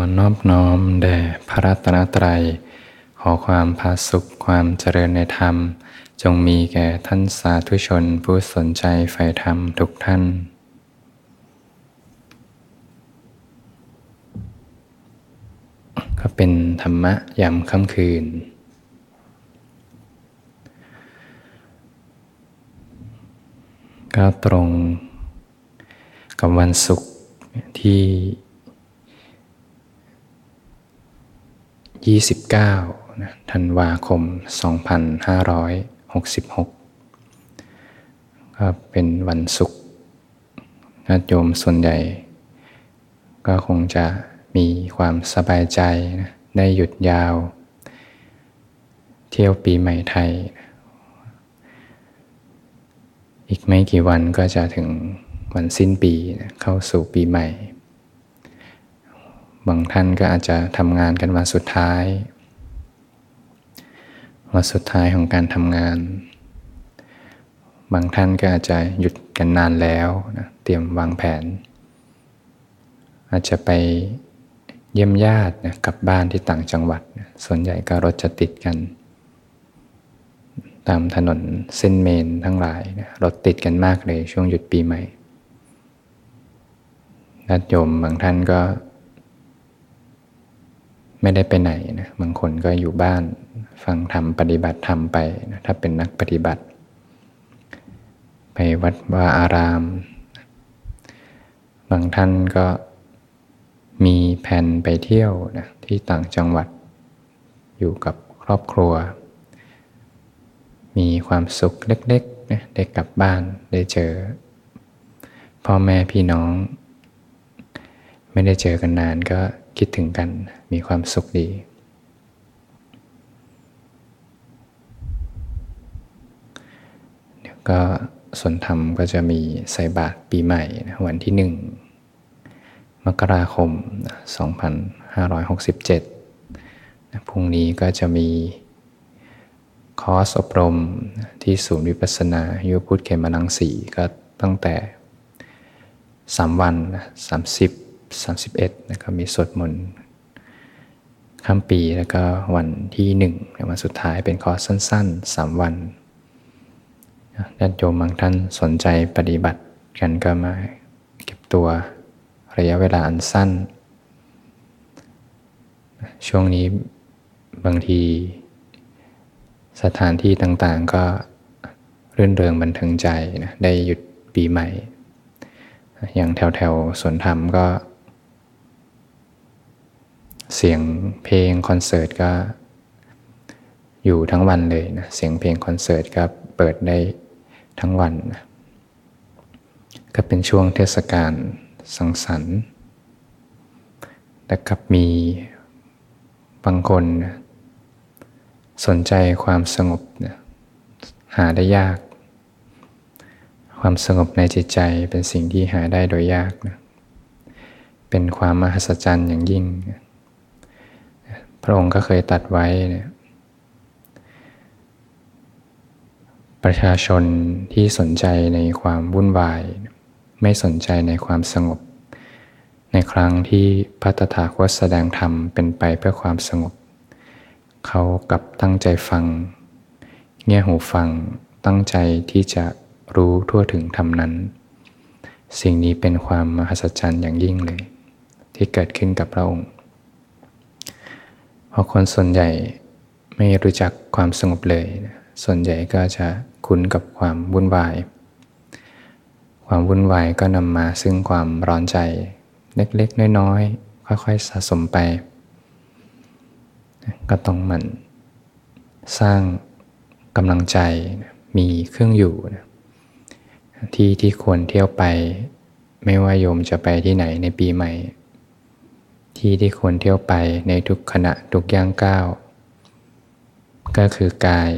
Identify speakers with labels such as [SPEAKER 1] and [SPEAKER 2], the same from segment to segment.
[SPEAKER 1] อนอบน้อมแด่พระรัตนตรัย ขอความพาสุขความเจริญในธรรม จงมีแก่ท่านสาธุชนผู้สนใจใฝ่ธรรมทุกท่านก็เป็นธรรมะยามค่ำคืน ก็ตรงกับวันศุกร์ที่ 29นะธันวาคม 2566 ก็เป็นวันศุกร์ญาติโยมส่วนใหญ่ ก็คงจะมีความสบายใจนะได้หยุดยาว เที่ยวปีใหม่ไทย อีกไม่กี่วันก็จะถึงวันสิ้นปีนะเข้าสู่ปีใหม่ บางท่านก็อาจจะทำงานกันวันสุดท้ายวันสุดท้ายของการทำงาน บางท่านก็อาจจะหยุดกันนานแล้วนะเตรียมวางแผน อาจจะไปเยี่ยมญาตินะกลับบ้านที่ต่างจังหวัดนะส่วนใหญ่ก็รถจะติดกัน ตามถนนเส้นเมนทั้งหลายนะรถติดกันมากเลยช่วงหยุดปีใหม่ญาติโยมบางท่านก็ ไม่ได้ไปไหนนะบางคนก็อยู่บ้านฟังธรรมปฏิบัติธรรมไปนะถ้าเป็นนักปฏิบัติ ไปวัดวาอาราม บางท่านก็มีแผนไปเที่ยวนะที่ต่างจังหวัด อยู่กับครอบครัว มีความสุขเล็กๆนะได้กลับบ้านได้เจอ พ่อแม่พี่น้อง ไม่ได้เจอกันนานก็ คิดถึงกันมีความสุขดี เดี๋ยวก็ส่วนธรรมก็จะมีใส่บาตรปีใหม่วันที่หนึ่งมกราคม 2567นะพรุ่งนี้ก็จะมีคอร์สอบรมที่ศูนย์วิปัสสนายุพุทธเขมนังสีก็ตั้งแต่ 3 วัน 30 31นะก็มีสวดมนต์ข้ามปีแล้วก็วันที่หนึ่งวันสุดท้ายเป็นคอร์สสั้นๆ 3 วันญาติโยมบางท่านสนใจปฏิบัติกันก็มาเก็บตัวระยะเวลาอันสั้น ช่วงนี้บางทีสถานที่ต่างๆก็เรื่นเริงบันเทิงใจนะได้หยุดปีใหม่ อย่างแถวแถวสวนธรรมก็ เสียงเพลงคอนเสิร์ตก็ อยู่ทั้งวันเลยนะเสียงเพลงคอนเสิร์ตก็เปิดได้ทั้งวันนะก็เป็นช่วงเทศกาลสังสรรค์แต่กับมีบางคนนะสนใจความสงบนะหาได้ยาก ความสงบในจิตใจเป็นสิ่งที่หาได้โดยยากนะเป็นความมหัศจรรย์อย่างยิ่งนะ ระองค์ก็เคยตัดไว้เนี่ยประชาชนที่สนใจในความวุ่นวาย ไม่สนใจในความสงบ ในครั้งที่พระตถาคตแสดงธรรมเป็นไปเพื่อความสงบ เขากับตั้งใจฟัง เงี่ยหูฟังตั้งใจที่จะรู้ทั่วถึงธรรมนั้น สิ่งนี้เป็นความมหัศจรรย์อย่างยิ่งเลย ที่เกิดขึ้นกับพระองค์ ราะคนส่วนใหญ่ไม่รู้จักความสงบเลย ส่วนใหญ่ก็จะคุ้นกับความวุ่นวาย ความวุ่นวายก็นำมาซึ่งความร้อนใจ เล็กๆ น้อยๆ ค่อยๆ สะสมไป ก็ต้องมันสร้างกำลังใจมีเครื่องอยู่ ที่ที่ควรเที่ยวไป ไม่ว่าโยมจะไปที่ไหนในปีใหม่ ที่ที่ควรเที่ยวไปในทุกขณะทุกย่างก้าว ก็คือกาย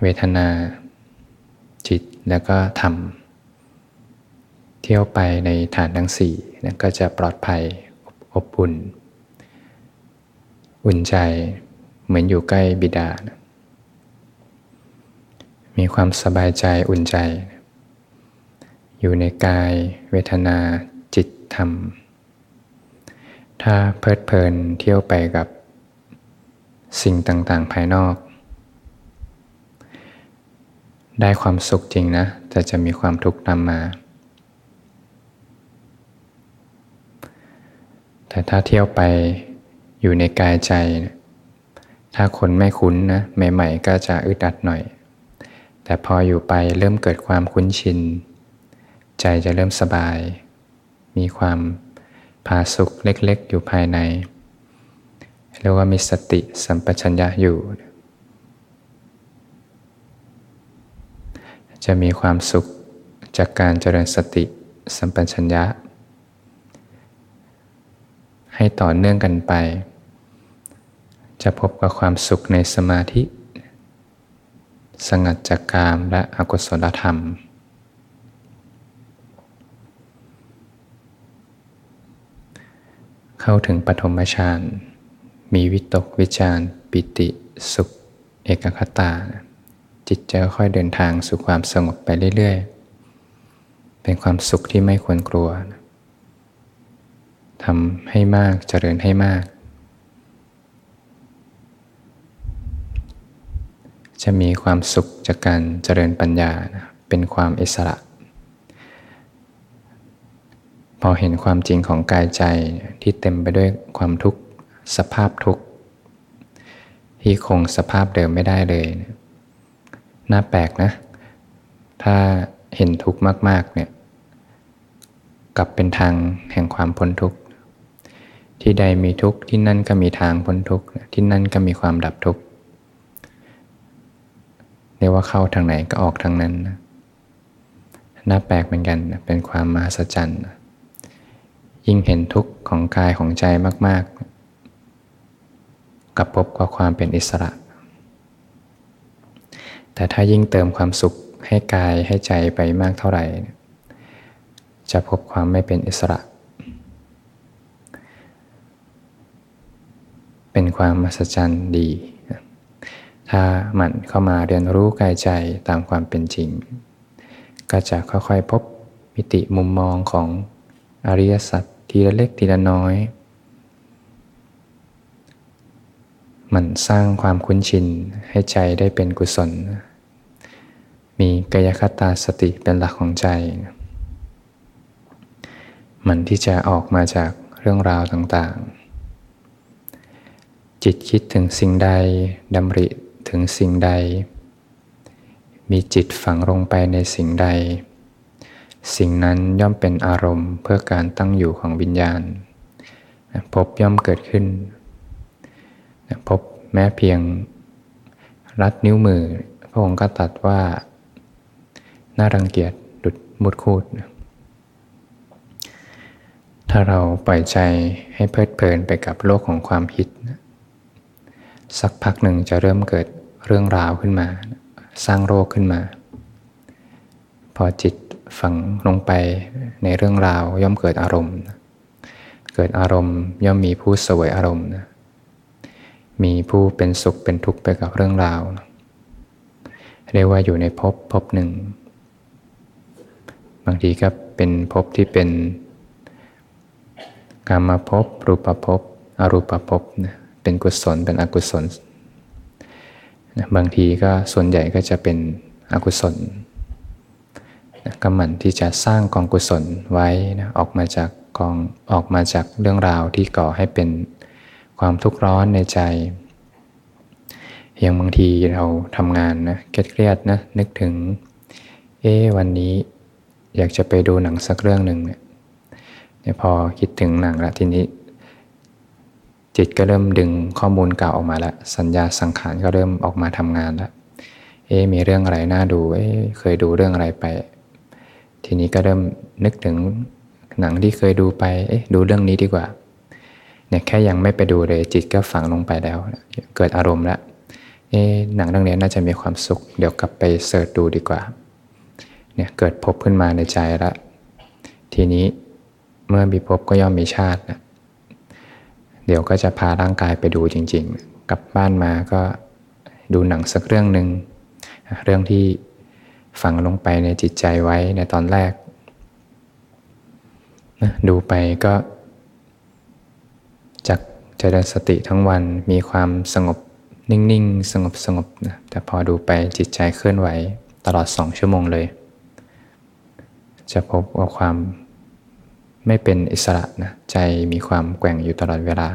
[SPEAKER 1] เวทนา จิตแล้วก็ธรรม เที่ยวไปในฐานทั้งสี่นะก็จะปลอดภัยอบอุ่น อุ่นใจเหมือนอยู่ใกล้บิดานะมีความสบายใจอุ่นใจ อยู่ในกาย เวทนา จิตธรรม ถ้าเพลิดเพลินเที่ยวไปกับสิ่งต่างๆ ภายนอก ได้ความสุขจริงนะ แต่จะมีความทุกข์ตามมา แต่ถ้าเที่ยวไปอยู่ในกายใจ ถ้าคนไม่คุ้นนะใหม่ๆ ก็จะอึดอัดหน่อย แต่พออยู่ไปเริ่มเกิดความคุ้นชิน ใจจะเริ่มสบาย มีความ ผาสุขเล็กๆ อยู่ภายใน เรียกว่ามีสติสัมปชัญญะอยู่ จะมีความสุขจากการเจริญสติสัมปชัญญะ ให้ต่อเนื่องกันไป จะพบกับความสุขในสมาธิ สงัดจากกามและอกุศลธรรม เข้าถึงปฐมฌานมีวิตกวิจารปิติสุข เอกคตา จิตจะค่อยเดินทางสู่ความสงบไปเรื่อยๆ เป็นความสุขที่ไม่ควรกลัวทำให้มากเจริญให้มาก จะมีความสุขจากการเจริญปัญญาเป็นความอิสระ พอเห็นความจริงของกายใจที่เต็มไปด้วยความทุกข์สภาพทุกข์ที่คงสภาพเดิมไม่ได้เลยน่าแปลกนะ ถ้าเห็นทุกข์มากๆเนี่ยกลับเป็นทางแห่งความพ้นทุกข์ ที่ใดมีทุกข์ที่นั่นก็มีทางพ้นทุกข์ที่นั่นก็มีความดับทุกข์เรียกว่าเข้าทางไหนก็ออกทางนั้นน่าแปลกเหมือนกันเป็นความมหัศจรรย์ ยิ่งเห็นทุกข์ของกายของใจมาก ๆ กับพบกับความเป็นอิสระ แต่ถ้ายิ่งเติมความสุขให้กายให้ใจไปมากเท่าไหร่ จะพบความไม่เป็นอิสระ เป็นความมหัศจรรย์ดี ถ้าหมั่นเข้ามาเรียนรู้กายใจตามความเป็นจริง ก็จะค่อยๆพบมิติมุมมองของอริยสัจ ทีละเล็กทีละน้อย มันสร้างความคุ้นชินให้ใจได้เป็นกุศล มีกายคตาสติเป็นหลักของใจ มันที่จะออกมาจากเรื่องราวต่างๆ จิตคิดถึงสิ่งใดดำริถึงสิ่งใด มีจิตฝังลงไปในสิ่งใด สิ่งนั้นย่อมเป็นอารมณ์เพื่อการตั้งอยู่ของวิญญาณ พบย่อมเกิดขึ้น พบแม้เพียงรัดนิ้วมือ พระองค์ก็ตัดว่า น่ารังเกียจดุดมุดคูด ถ้าเราปล่อยใจให้เพลิดเพลินไปกับโลกของความคิด สักพักหนึ่งจะเริ่มเกิดเรื่องราวขึ้นมา สร้างโรคขึ้นมา พอจิต ฝังลงไปในเรื่องราวย่อมเกิดอารมณ์ เกิดอารมณ์ย่อมมีผู้สวยอารมณ์ มีผู้เป็นสุขเป็นทุกข์ไปกับเรื่องราว เรียกว่าอยู่ในภพภพหนึ่ง บางทีก็เป็นภพที่เป็นกรรมภพรูปภพอรูปภพเป็นกุศลเป็นอกุศล บางทีก็ส่วนใหญ่ก็จะเป็นอกุศล นะก็หมั่นที่จะสร้างกองกุศลไว้นะออกมาจากกองออกมาจากเรื่องราวที่ก่อให้เป็นความทุกข์ร้อนในใจ อย่างบางทีเราทำงานนะเครียดๆนะนึกถึง เอ๊วันนี้อยากจะไปดูหนังสักเรื่องหนึ่งเนี่ยพอคิดถึงหนังแล้วทีนี้ จิตก็เริ่มดึงข้อมูลเก่าออกมาล้วสัญญาสังขารก็เริ่มออกมาทำงานล้วเอ๊มีเรื่องอะไรน่าดูเอ๊เคยดูเรื่องอะไรไป ทีนี้ก็เริ่มนึกถึงหนังที่เคยดูไป เอ๊ะ ดูเรื่องนี้ดีกว่า เนี่ยแค่ยังไม่ไปดูเลยจิตก็ฝังลงไปแล้ว เกิดอารมณ์ล้วเอ๊หนังเรื่องนี้น่าจะมีความสุข เดี๋ยวกลับไปเสิร์ชดูดีกว่า เนี่ยเกิดพบขึ้นมาในใจล้วทีนี้เมื่อมีพบก็ย่อมมีชาตินะเดี๋ยวก็จะพาร่างกายไปดูจริง ๆ กลับบ้านมาก็ดูหนังสักเรื่องหนึ่ง เรื่องที่ ฝังลงไปในจิตใจไว้ในตอนแรกนะดูไปก็จากเจริญสติทั้งวันมีความสงบนิ่งๆ สงบสงบนะแต่พอดูไปจิตใจเคลื่อนไหวตลอดสองชั่วโมงเลย จะพบว่าความไม่เป็นอิสระนะใจมีความแกว่งอยู่ตลอดเวลา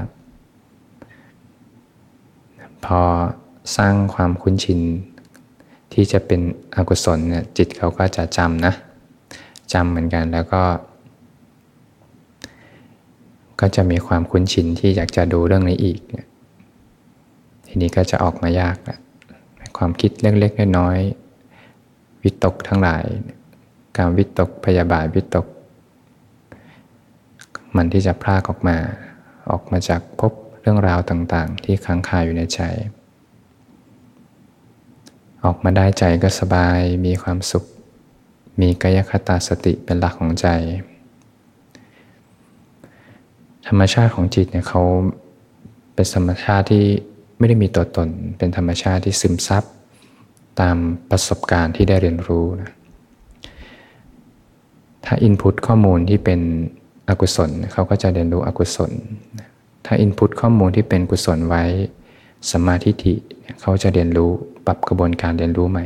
[SPEAKER 1] พอสร้างความคุ้นชิน ที่จะเป็นอกุศลเนี่ยจิตเขาก็จะจำนะจำเหมือนกันแล้วก็ ก็จะมีความคุ้นชินที่อยากจะดูเรื่องนี้อีก ทีนี้ก็จะออกมายากละความคิดเล็กๆน้อยๆวิตกทั้งหลาย การวิตกพยาบาทวิตก มันที่จะพลากออกมา ออกมาจากพบเรื่องราวต่างๆ ที่ค้างคาอยู่ในใจ ออกมาได้ใจก็สบายมีความสุข มีกายคตาสติเป็นหลักของใจ ธรรมชาติของจิตเนี่ยเขาเป็นธรรมชาติที่ไม่ได้มีตัวตน เป็นธรรมชาติที่ซึมซับตามประสบการณ์ที่ได้เรียนรู้นะถ้าอินพุตข้อมูลที่เป็นอกุศลเขาก็จะเรียนรู้อกุศล ถ้าอินพุตข้อมูลที่เป็นกุศลไว้สมาธิิเขาจะเรียนรู้ ปรับกระบวนการเรียนรู้ใหม่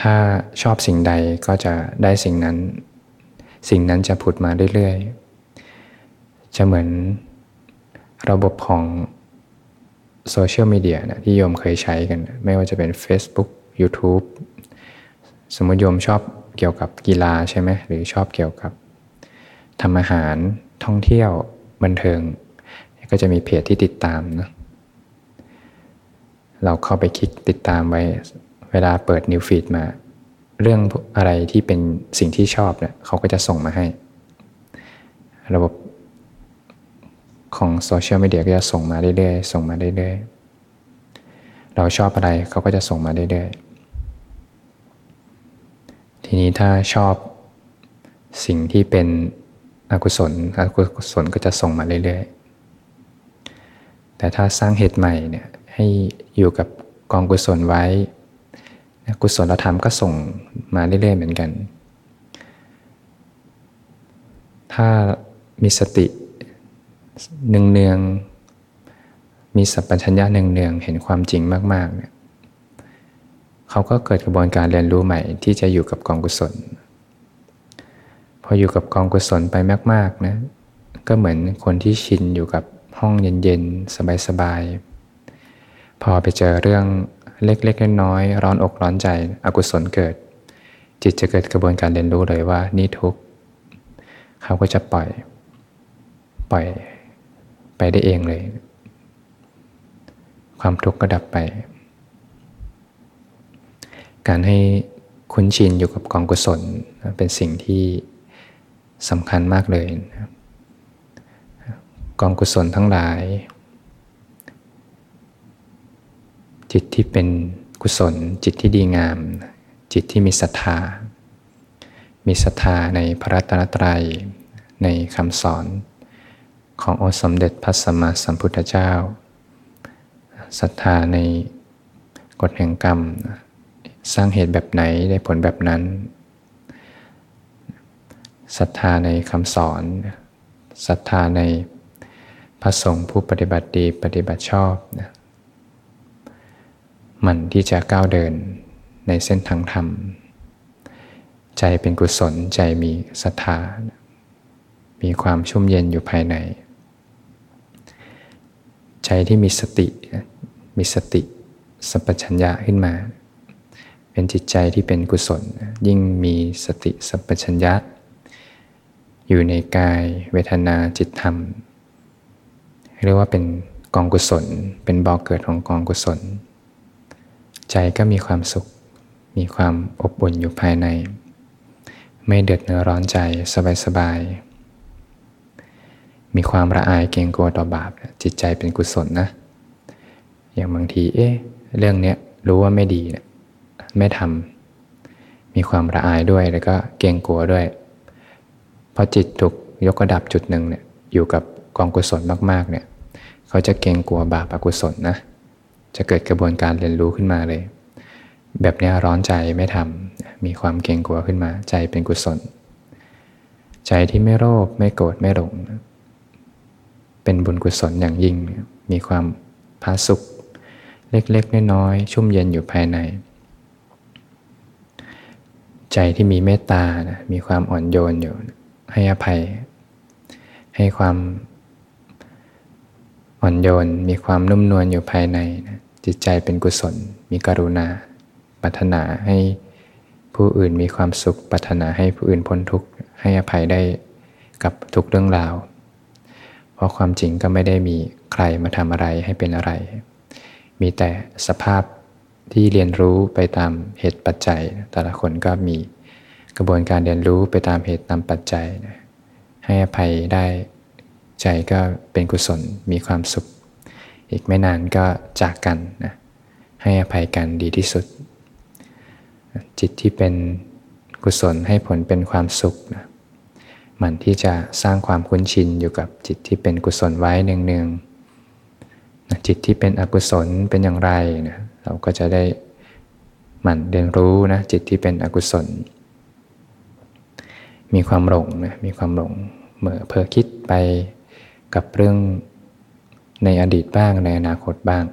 [SPEAKER 1] ถ้าชอบสิ่งใดก็จะได้สิ่งนั้น สิ่งนั้นจะผุดมาเรื่อยๆ จะเหมือนระบบของโซเชียลมีเดียนะที่โยมเคยใช้กัน ไม่ว่าจะเป็น Facebook YouTube สมมติโยมชอบเกี่ยวกับกีฬาใช่ไหมหรือชอบเกี่ยวกับทำอาหารท่องเที่ยวบันเทิง ก็จะมีเพจที่ติดตามนะ เราเข้าไปคลิกติดตามไว้เวลาเปิดนิวฟีดมา เรื่องอะไรที่เป็นสิ่งที่ชอบเนี่ยเขาก็จะส่งมาให้ ระบบของโซเชียลมีเดียก็จะส่งมาเรื่อยๆ ส่งมาเรื่อยๆ เราชอบอะไรเขาก็จะส่งมาเรื่อยๆ ทีนี้ถ้าชอบสิ่งที่เป็นอกุศล อกุศลก็จะส่งมาเรื่อยๆ แต่ถ้าสร้างเหตุใหม่เนี่ย ให้อยู่กับกองกุศลไว้ กุศลธรรมก็ส่งมาเรื่อยๆเหมือนกัน ถ้ามีสติหนึ่งเนืองมีสัพพัญญาหนึ่งเนืองเห็นความจริงมากๆเนี่ยเขาก็เกิดกระบวนการเรียนรู้ใหม่ที่จะอยู่กับกองกุศล พออยู่กับกองกุศลไปมากๆนะก็เหมือนคนที่ชินอยู่กับห้องเย็นๆ สบายๆ พอไปเจอเรื่องเล็กๆน้อยๆร้อนอกร้อนใจอกุศลเกิด จิตจะเกิดกระบวนการเรียนรู้เลยว่านี่ทุกข์เขาก็จะปล่อย ปล่อยไปได้เองเลย ความทุกข์ก็ดับไป การให้คุ้นชินอยู่กับกองกุศลเป็นสิ่งที่สำคัญมากเลย กองกุศลทั้งหลาย จิตที่เป็นกุศล จิตที่ดีงาม จิตที่มีศรัทธา มีศรัทธาในพระรัตนตรัย ในคำสอนขององค์สมเด็จพระสัมมาสัมพุทธเจ้าศรัทธาในกฎแห่งกรรม สร้างเหตุแบบไหนได้ผลแบบนั้นศรัทธาในคำสอนศรัทธาในพระสงฆ์ผู้ปฏิบัติดีปฏิบัติชอบนะ มันที่จะก้าวเดินในเส้นทางธรรม ใจเป็นกุศลใจมีศรัทธา มีความชุ่มเย็นอยู่ภายใน ใจที่มีสติมีสติสัพพัญญะขึ้นมา เป็นจิตใจที่เป็นกุศล ยิ่งมีสติสัพพัญญะ อยู่ในกายเวทนาจิตธรรม เรียกว่าเป็นกองกุศล เป็นบ่อกเกิดของกองกุศล ใจก็มีความสุข มีความอบอุ่นอยู่ภายใน ไม่เดือดเนื้อร้อนใจสบายๆมีความระอายเกรงกลัวต่อบาป จิตใจเป็นกุศลนะ อย่างบางที เอ๊ะ เรื่องเนี้ยรู้ว่าไม่ดีเนี่ยไม่ทำมีความระอายด้วยแล้วก็เกรงกลัวด้วย เพราะจิตถูกยกระดับจุดหนึ่งเนี่ยอยู่กับกองกุศลมากๆเนี่ย เขาจะเกรงกลัวบาปอกุศลนะ จะเกิดกระบวนการเรียนรู้ขึ้นมาเลย แบบนี้ร้อนใจไม่ทำมีความเกรงกลัวขึ้นมา ใจเป็นกุศล ใจที่ไม่โลภไม่โกรธไม่หลง เป็นบุญกุศลอย่างยิ่ง มีความพาสุข เล็กๆน้อยๆชุ่มเย็นอยู่ภายใน ใจที่มีเมตตานะมีความอ่อนโยนอยู่ ให้อภัย ให้ความ อ่อนโยนมีความนุ่มนวลอยู่ภายในนะจิตใจเป็นกุศล มีกรุณาปรารถนาให้ผู้อื่นมีความสุขปรารถนาให้ผู้อื่นพ้นทุกข์ให้อภัยได้กับทุกเรื่องราว เพราะความจริงก็ไม่ได้มีใครมาทำอะไรให้เป็นอะไร มีแต่สภาพที่เรียนรู้ไปตามเหตุปัจจัย แต่ละคนก็มีกระบวนการเรียนรู้ไปตามเหตุตามปัจจัย ให้อภัยได้ ใจก็เป็นกุศลมีความสุข อีกไม่นานก็จากกันนะให้อภัยกันดีที่สุด จิตที่เป็นกุศลให้ผลเป็นความสุขนะมันที่จะสร้างความคุ้นชินอยู่กับจิตที่เป็นกุศลไว้เนืองๆนะจิตที่เป็นอกุศลเป็นอย่างไรนะเราก็จะได้หมั่นเรียนรู้นะจิตที่เป็นอกุศล มีความหลงนะมีความหลงเมื่อเพ้อคิดไป กับเรื่องในอดีตบ้างในอนาคตบ้าง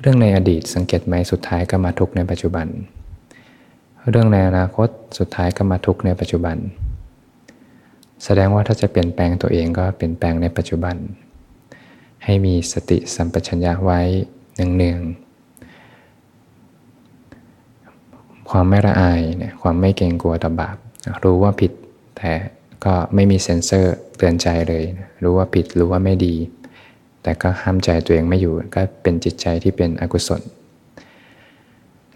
[SPEAKER 1] เรื่องในอดีตสังเกตไหมสุดท้ายก็มาทุกในปัจจุบัน เรื่องในอนาคตสุดท้ายก็มาทุกในปัจจุบัน แสดงว่าถ้าจะเปลี่ยนแปลงตัวเองก็เปลี่ยนแปลงในปัจจุบัน ให้มีสติสัมปชัญญะไว้เนืองๆความไม่ละอายเนี่ยความไม่เกรงกลัวต่อบาปรู้ว่าผิดแต่ ก็ไม่มีเซ็นเซอร์เตือนใจเลย รู้ว่าผิดรู้ว่าไม่ดี แต่ก็ห้ามใจตัวเองไม่อยู่ก็เป็นจิตใจที่เป็นอกุศล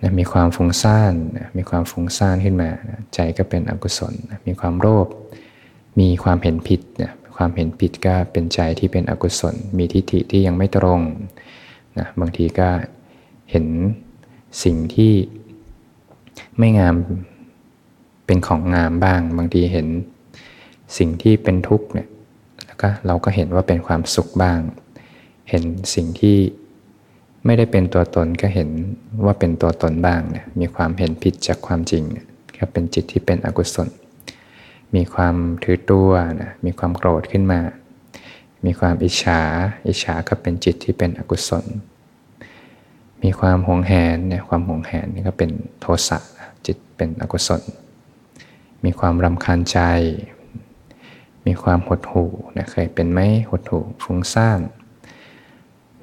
[SPEAKER 1] นะมีความฟุ้งซ่านนะมีความฟุ้งซ่านขึ้นมานะใจก็เป็นอกุศลนะมีความโลภมีความเห็นผิดนะความเห็นผิดก็เป็นใจที่เป็นอกุศล มีทิฏฐิที่ยังไม่ตรงนะบางทีก็เห็นสิ่งที่ไม่งามเป็นของงามบ้าง บางทีเห็น สิ่งที่เป็นทุกข์เนี่ยแล้วก็เราก็เห็นว่าเป็นความสุขบ้าง เห็นสิ่งที่ไม่ได้เป็นตัวตนก็เห็นว่าเป็นตัวตนบ้างเนี่ยมีความเห็นผิดจากความจริงเนี่ยก็เป็นจิตที่เป็นอกุศล มีความถือตัวนะมีความโกรธขึ้นมา มีความอิจฉา อิจฉาก็เป็นจิตที่เป็นอกุศล มีความหวงแหนเนี่ยความหวงแหนนี่ก็เป็นโทสะจิตเป็นอกุศล มีความรำคาญใจ มีความหดหู่นะเคยเป็นไหมหดหู่ฟุ้งซ่าน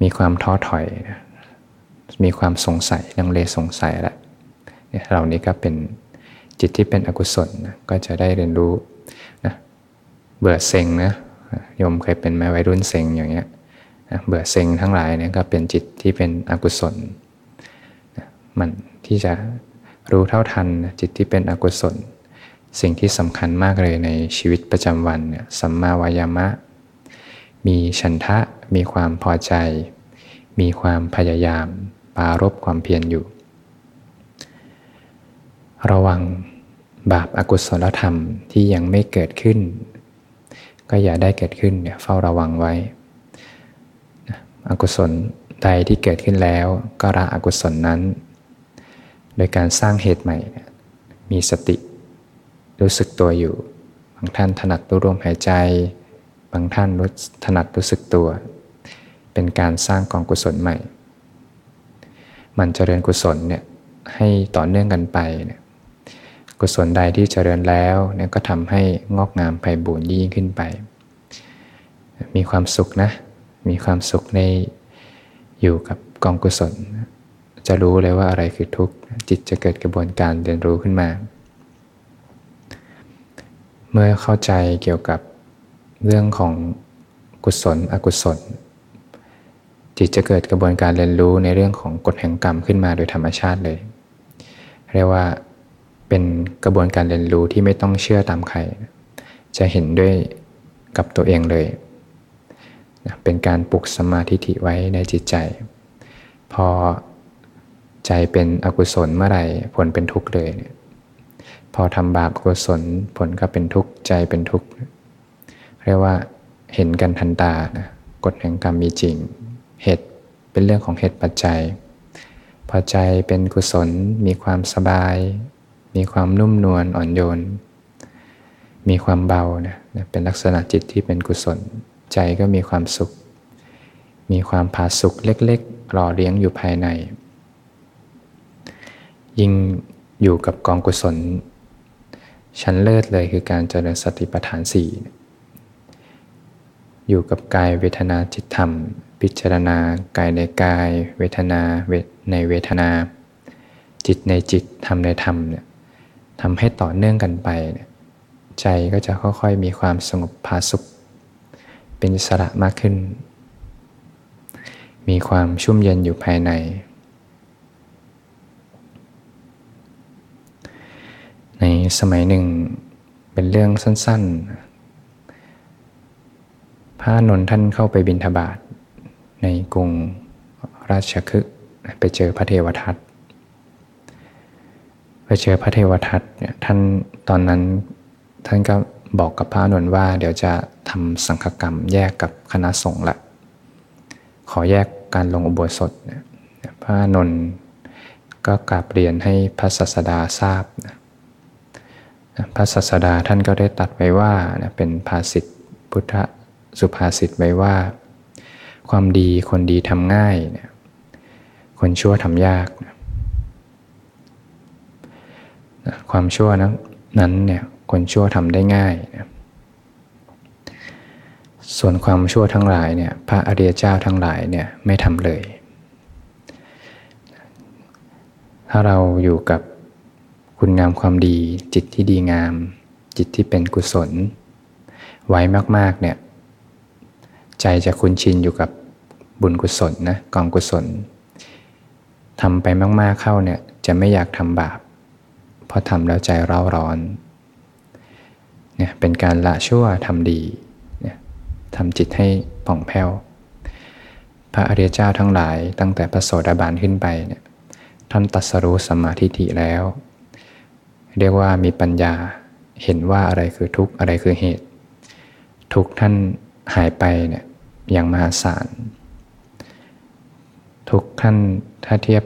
[SPEAKER 1] มีความท้อถอยนะมีความสงสัยลังเลสงสัยแหละเหล่านี้ก็เป็นจิตที่เป็นอกุศลนะก็จะได้เรียนรู้นะเบื่อเซ็งนะโยมเคยเป็นไหมวัยรุ่นเซ็งอย่างเงี้ยนะเบื่อเซ็งทั้งหลายเนี่ยก็เป็นจิตที่เป็นอกุศลนะมันที่จะรู้เท่าทันจิตที่เป็นอกุศล สิ่งที่สำคัญมากเลยในชีวิตประจำวันเนี่ยสัมมาวายามะ มีฉันทะมีความพอใจ มีความพยายาม ปารบความเพียรอยู่ ระวังบาปอากุศลธรรมที่ยังไม่เกิดขึ้น ก็อย่าได้เกิดขึ้นเนี่ยเฝ้าระวังไว้อกุศลใดที่เกิดขึ้นแล้วก็ละอกุศลนั้น โดยการสร้างเหตุใหม่ มีสติ รู้สึกตัวอยู่ บางท่านถนัดรู้ลมหายใจ บางท่านรู้ถนัดรู้สึกตัว เป็นการสร้างกองกุศลใหม่ มันเจริญกุศลเนี่ยให้ต่อเนื่องกันไปเนี่ยกุศลใดที่เจริญแล้วเนี่ยก็ทำให้งอกงามไปบูรยิ่งขึ้นไป มีความสุขนะ มีความสุขในอยู่กับกองกุศล จะรู้เลยว่าอะไรคือทุกข์จิตจะเกิดกระบวนการเรียนรู้ขึ้นมา เมื่อเข้าใจเกี่ยวกับเรื่องของกุศล อกุศล จิตจะเกิดกระบวนการเรียนรู้ในเรื่องของกฎแห่งกรรมขึ้นมาโดยธรรมชาติเลย เรียกว่าเป็นกระบวนการเรียนรู้ที่ไม่ต้องเชื่อตามใคร จะเห็นด้วยกับตัวเองเลย เป็นการปลุกสมาธิิไว้ในจิตใจ พอใจเป็นอกุศลเมื่อไหร่ผลเป็นทุกข์เลยเนี่ย พอทำบาปกุศลผลก็เป็นทุกข์ใจเป็นทุกข์เรียกว่าเห็นกันทันตานะกฎแห่งกรรมมีจริง เหตุเป็นเรื่องของเหตุปัจจัย พอใจเป็นกุศลมีความสบาย มีความนุ่มนวลอ่อนโยน มีความเบานะเป็นลักษณะจิตที่เป็นกุศล ใจก็มีความสุข มีความผาสุกเล็กๆหล่อเลี้ยงอยู่ภายใน ยิ่งอยู่กับกองกุศล ชั้นเลิศเลยคือการเจริญสติปัฏฐานสี่อยู่กับกายเวทนาจิตธรรม พิจารณากายในกาย เวทนาในเวทนา จิตในจิตธรรมในธรรมเนี่ยทำให้ต่อเนื่องกันไปเนี่ยใจก็จะค่อยๆมีความสงบพาสุข เป็นสระมากขึ้น มีความชุ่มเย็นอยู่ภายใน ใน สมัยหนึ่งเป็นเรื่องสั้น ๆ พระนนท่านเข้าไปบินทบาทในกรุงราชคฤห์ไปเจอพระเทวทัตไปเจอพระเทวทัตเนี่ยท่านตอนนั้นท่านก็บอกกับพระนนท์ว่า เดี๋ยวจะทำสังฆกรรมแยกกับคณะสงฆ์ละขอแยกการลงอุโบสถเนี่ยพระนนท์ก็กราบเรียนให้พระศาสดาทราบนะ พระศาสดาท่านก็ได้ตัดไว้ว่าเป็นภาษิตพุทธสุภาษิตไว้ว่า ความดีคนดีทำง่ายเนี่ยคนชั่วทำยากนะความชั่วนั้นนั้นเนี่ยคนชั่วทำได้ง่ายนะส่วนความชั่วทั้งหลายเนี่ยพระอริยเจ้าทั้งหลายเนี่ยไม่ทำเลย ถ้าเราอยู่กับ คุณงามความดี จิตที่ดีงาม จิตที่เป็นกุศล ไว้มาก ๆ เนี่ย ใจจะคุ้นชินอยู่กับบุญกุศลนะกองกุศลทำไปมาก ๆ เข้าเนี่ย จะไม่อยากทำบาป เพราะทำแล้วใจเร่าร้อนเนี่ยเป็นการละชั่วทำดีเนี่ยทำจิตให้ผ่องแผ้ว พระอริยเจ้าทั้งหลายตั้งแต่พระโสดาบันขึ้นไปเนี่ยท่านตัสรู้สมาทิฏฐิแล้ว เรียกว่ามีปัญญาเห็นว่าอะไรคือทุกข์อะไรคือเหตุ ทุกท่านหายไปเนี่ยอย่างมหาศาลทุกท่านถ้าเทียบ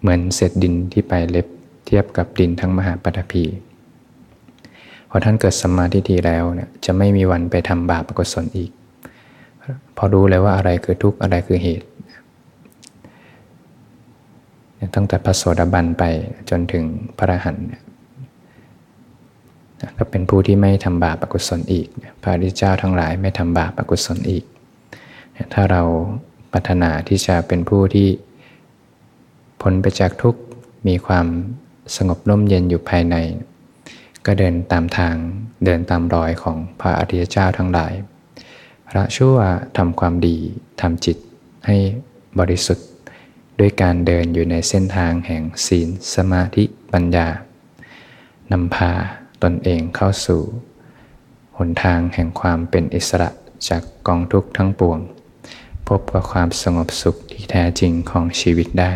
[SPEAKER 1] เหมือนเศษดินที่ไปเล็บเทียบกับดินทั้งมหาปฐพีพอท่านเกิดสมาธิทีแล้วเนี่ยจะไม่มีวันไปทำบาปอกุศลอีก พอรู้เลยว่าอะไรคือทุกข์อะไรคือเหตุ ตั้งแต่พระโสดาบันไปจนถึงพระอรหันต์ก็เป็นผู้ที่ไม่ทำบาปอกุศลอีก พระริเจ้าทั้งหลายไม่ทำบาปอกุศลอีก ถ้าเราปรารถนาที่จะเป็นผู้ที่พ้นไปจากทุกข์มีความสงบร่มเย็นอยู่ภายใน ก็เดินตามทางเดินตามรอยของพระอริยเจ้าทั้งหลาย พระชั่วทำความดีทำจิตให้บริสุทธิ์ ด้วยการเดินอยู่ในเส้นทางแห่งศีลสมาธิปัญญานำพาตนเองเข้าสู่ หนทางแห่งความเป็นอิสระจากกองทุกข์ทั้งปวง พบกับความสงบสุขที่แท้จริงของชีวิตได้